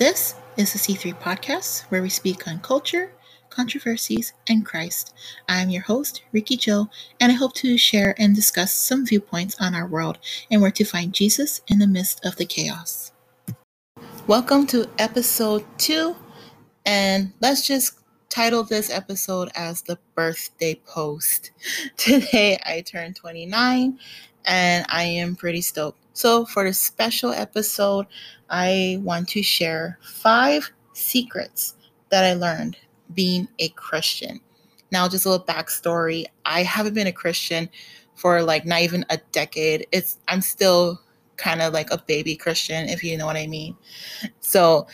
This is the C3 podcast where we speak on culture, controversies, and Christ. I am your host, Ricky Joe, and I hope to share and discuss some viewpoints on our world and where to find Jesus in the midst of the chaos. Welcome to episode two, and let's just title this episode as the birthday post. Today I turned 29 and I am pretty stoked. So, for the special episode, I want to share five secrets that I learned being a Christian. Now, just a little backstory I haven't been a Christian for like not even a decade. It's I'm still kind of like a baby Christian, if you know what I mean. So,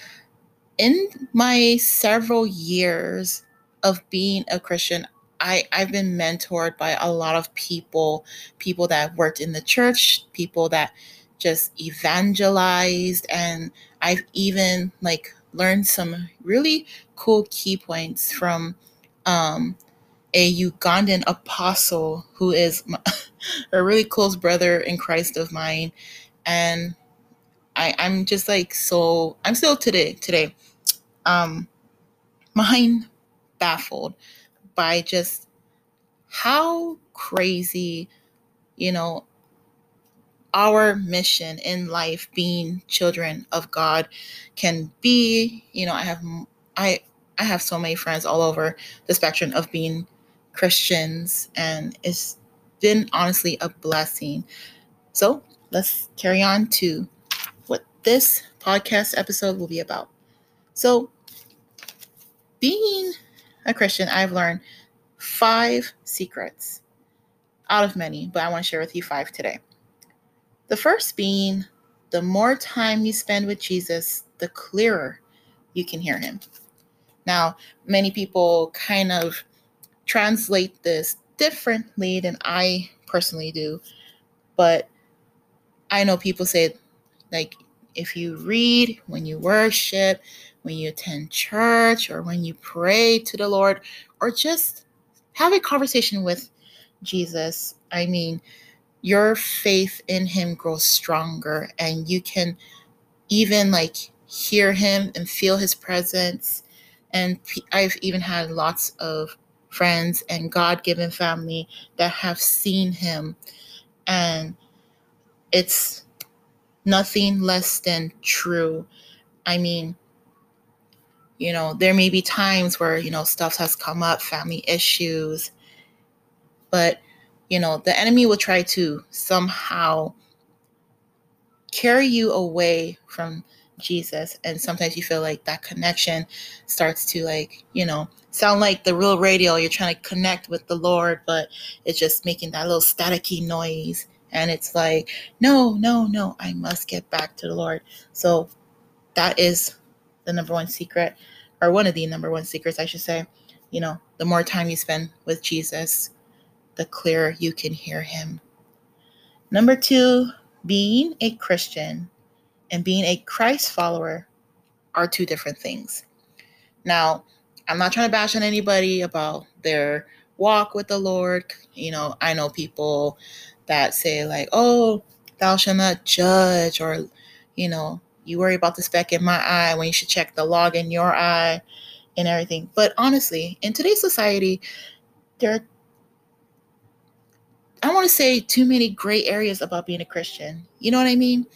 in my several years of being a Christian, I, I've been mentored by a lot of people, people that worked in the church, people that just evangelized, and I've even like learned some really cool key points from um, a Ugandan apostle who is my, a really close brother in Christ of mine, and I, I'm just like so. I'm still today today, um, mind baffled by just how crazy, you know, our mission in life being children of God can be. You know, I have I I have so many friends all over the spectrum of being Christians and it's been honestly a blessing. So, let's carry on to what this podcast episode will be about. So, being a Christian, I've learned five secrets out of many, but I want to share with you five today. The first being the more time you spend with Jesus, the clearer you can hear him. Now, many people kind of translate this differently than I personally do, but I know people say, like, if you read, when you worship, when you attend church, or when you pray to the Lord, or just have a conversation with Jesus, I mean, your faith in him grows stronger and you can even like hear him and feel his presence. And I've even had lots of friends and God given family that have seen him. And it's nothing less than true. I mean, you know, there may be times where, you know, stuff has come up, family issues, but, you know, the enemy will try to somehow carry you away from Jesus. And sometimes you feel like that connection starts to, like, you know, sound like the real radio. You're trying to connect with the Lord, but it's just making that little staticky noise. And it's like, no, no, no, I must get back to the Lord. So that is the number one secret, or one of the number one secrets, I should say. You know, the more time you spend with Jesus, the clearer you can hear him. Number two, being a Christian and being a Christ follower are two different things. Now, I'm not trying to bash on anybody about their walk with the Lord. You know, I know people that say, like, oh, thou shalt not judge, or, you know, you worry about the speck in my eye when you should check the log in your eye and everything. But honestly, in today's society, there are, to say too many gray areas about being a Christian. You know what I mean?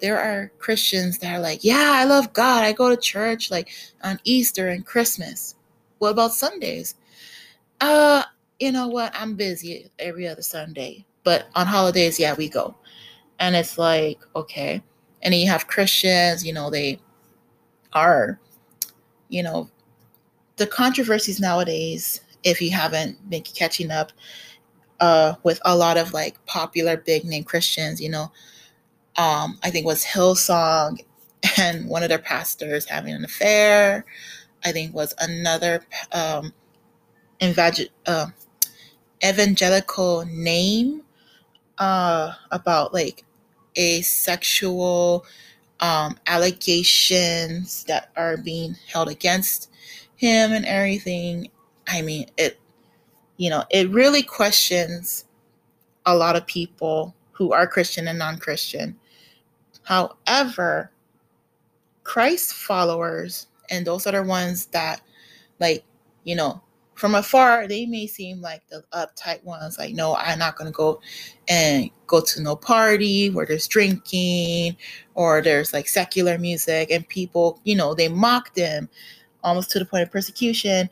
There are Christians that are like, yeah, I love God. I go to church like on Easter and Christmas. What about Sundays? Uh, you know what? I'm busy every other Sunday. But on holidays, yeah, we go. And it's like, okay and then you have Christians, you know, they are, you know, the controversies nowadays, if you haven't been catching up uh, with a lot of like popular big name Christians, you know, um, I think was Hillsong and one of their pastors having an affair. I think was another um, evangel- uh, evangelical name uh, about like a sexual um, allegations that are being held against him and everything. I mean, it, you know, it really questions a lot of people who are Christian and non Christian. However, Christ followers, and those are the ones that, like, you know, from afar, they may seem like the uptight ones, like, no, I'm not going to go and go to no party where there's drinking or there's like secular music, and people, you know, they mock them almost to the point of persecution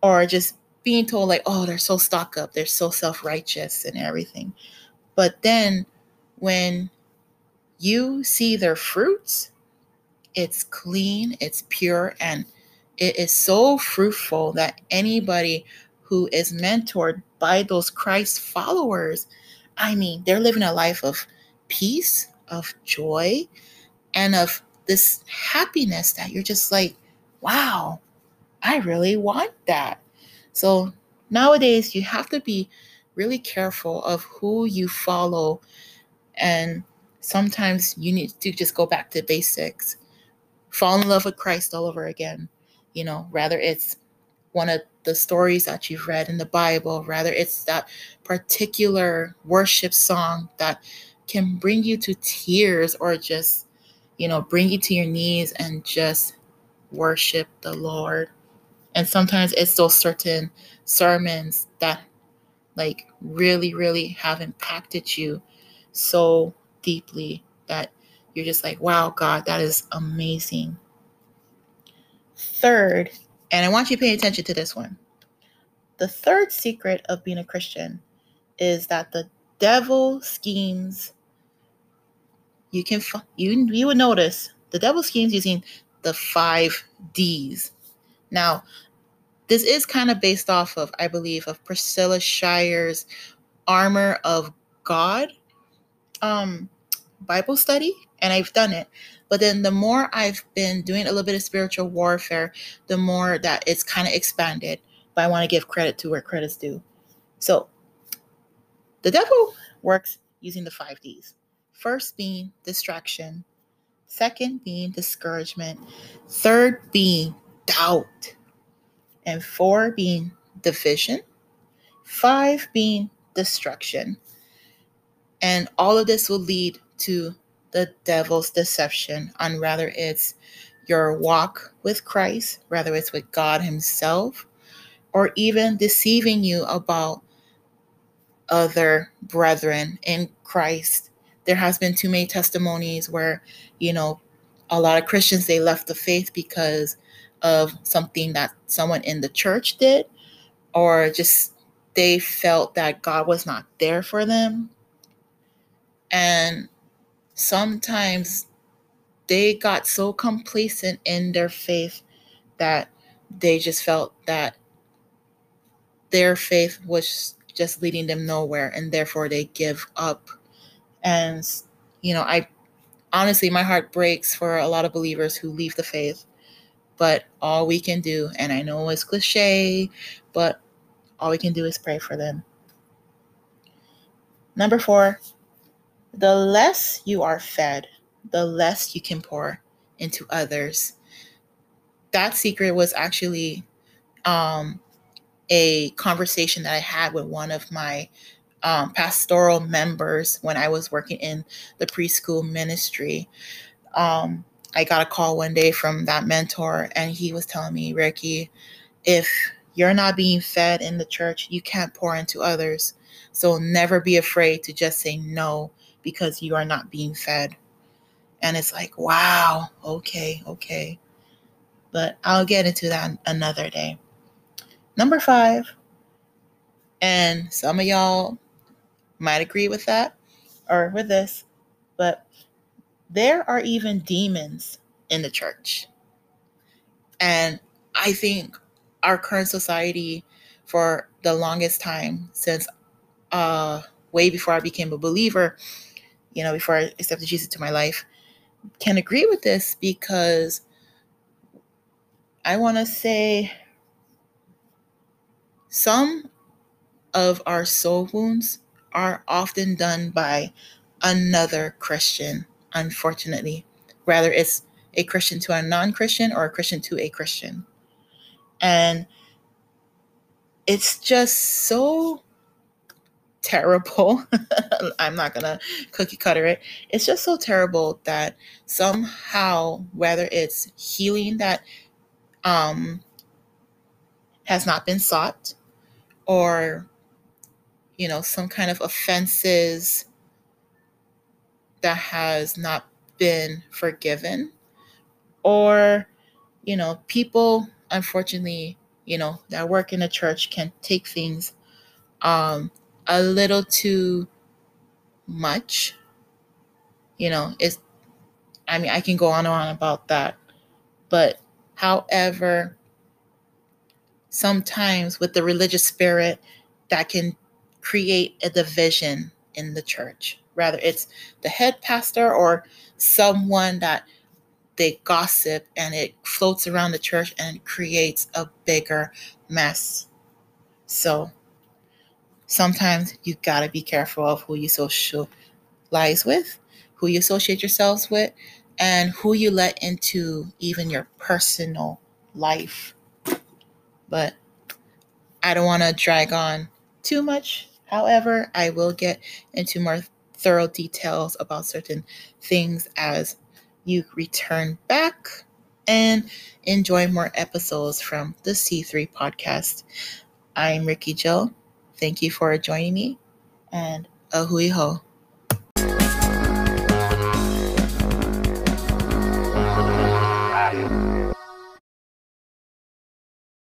or just being told, like, oh, they're so stuck up, they're so self righteous and everything. But then when you see their fruits, it's clean, it's pure, and it is so fruitful that anybody who is mentored by those Christ followers, I mean, they're living a life of peace, of joy, and of this happiness that you're just like, wow, I really want that. So nowadays, you have to be really careful of who you follow. And sometimes you need to just go back to basics, fall in love with Christ all over again you know, rather it's one of the stories that you've read in the Bible, rather it's that particular worship song that can bring you to tears or just, you know, bring you to your knees and just worship the Lord. And sometimes it's those certain sermons that like really, really have impacted you so deeply that you're just like, wow, God, that is amazing. Third, and I want you to pay attention to this one. The third secret of being a Christian is that the devil schemes. You can you you would notice the devil schemes using the five D's. Now, this is kind of based off of, I believe, of Priscilla Shirer's Armor of God um, Bible study, and I've done it. But then the more I've been doing a little bit of spiritual warfare, the more that it's kind of expanded. But I want to give credit to where credit's due. So the devil works using the five D's. First being distraction, second being discouragement, third being doubt, and four being division, five being destruction. And all of this will lead to the devil's deception on whether it's your walk with Christ, whether it's with God Himself, or even deceiving you about other brethren in Christ. There has been too many testimonies where, you know, a lot of Christians they left the faith because of something that someone in the church did or just they felt that God was not there for them. And sometimes they got so complacent in their faith that they just felt that their faith was just leading them nowhere and therefore they give up and you know i honestly my heart breaks for a lot of believers who leave the faith but all we can do and i know it's cliche but all we can do is pray for them number four the less you are fed, the less you can pour into others. That secret was actually um, a conversation that I had with one of my um, pastoral members when I was working in the preschool ministry. Um, I got a call one day from that mentor, and he was telling me, Ricky, if you're not being fed in the church, you can't pour into others. So never be afraid to just say no because you are not being fed. And it's like, wow, okay, okay. But I'll get into that another day. Number five, and some of y'all might agree with that or with this, but there are even demons in the church. And I think our current society, for the longest time, since uh, way before I became a believer, you know, before I accepted Jesus to my life, can agree with this because I want to say some of our soul wounds are often done by another Christian, unfortunately. Rather, it's a Christian to a non Christian or a Christian to a Christian. And it's just so terrible. I'm not gonna cookie cutter it. It's just so terrible that somehow, whether it's healing that um, has not been sought, or you know, some kind of offenses that has not been forgiven, or you know, people unfortunately, you know, that work in the church can take things um, a little too much. You know, it's, I mean, I can go on and on about that. But however, sometimes with the religious spirit, that can create a division in the church. Rather, it's the head pastor or someone that they gossip and it floats around the church and creates a bigger mess. So sometimes you gotta be careful of who you socialize with, who you associate yourselves with, and who you let into even your personal life. But I don't want to drag on too much. However, I will get into more thorough details about certain things as you return back and enjoy more episodes from the C3 podcast. I'm Ricky Joe. Thank you for joining me and a hui ho.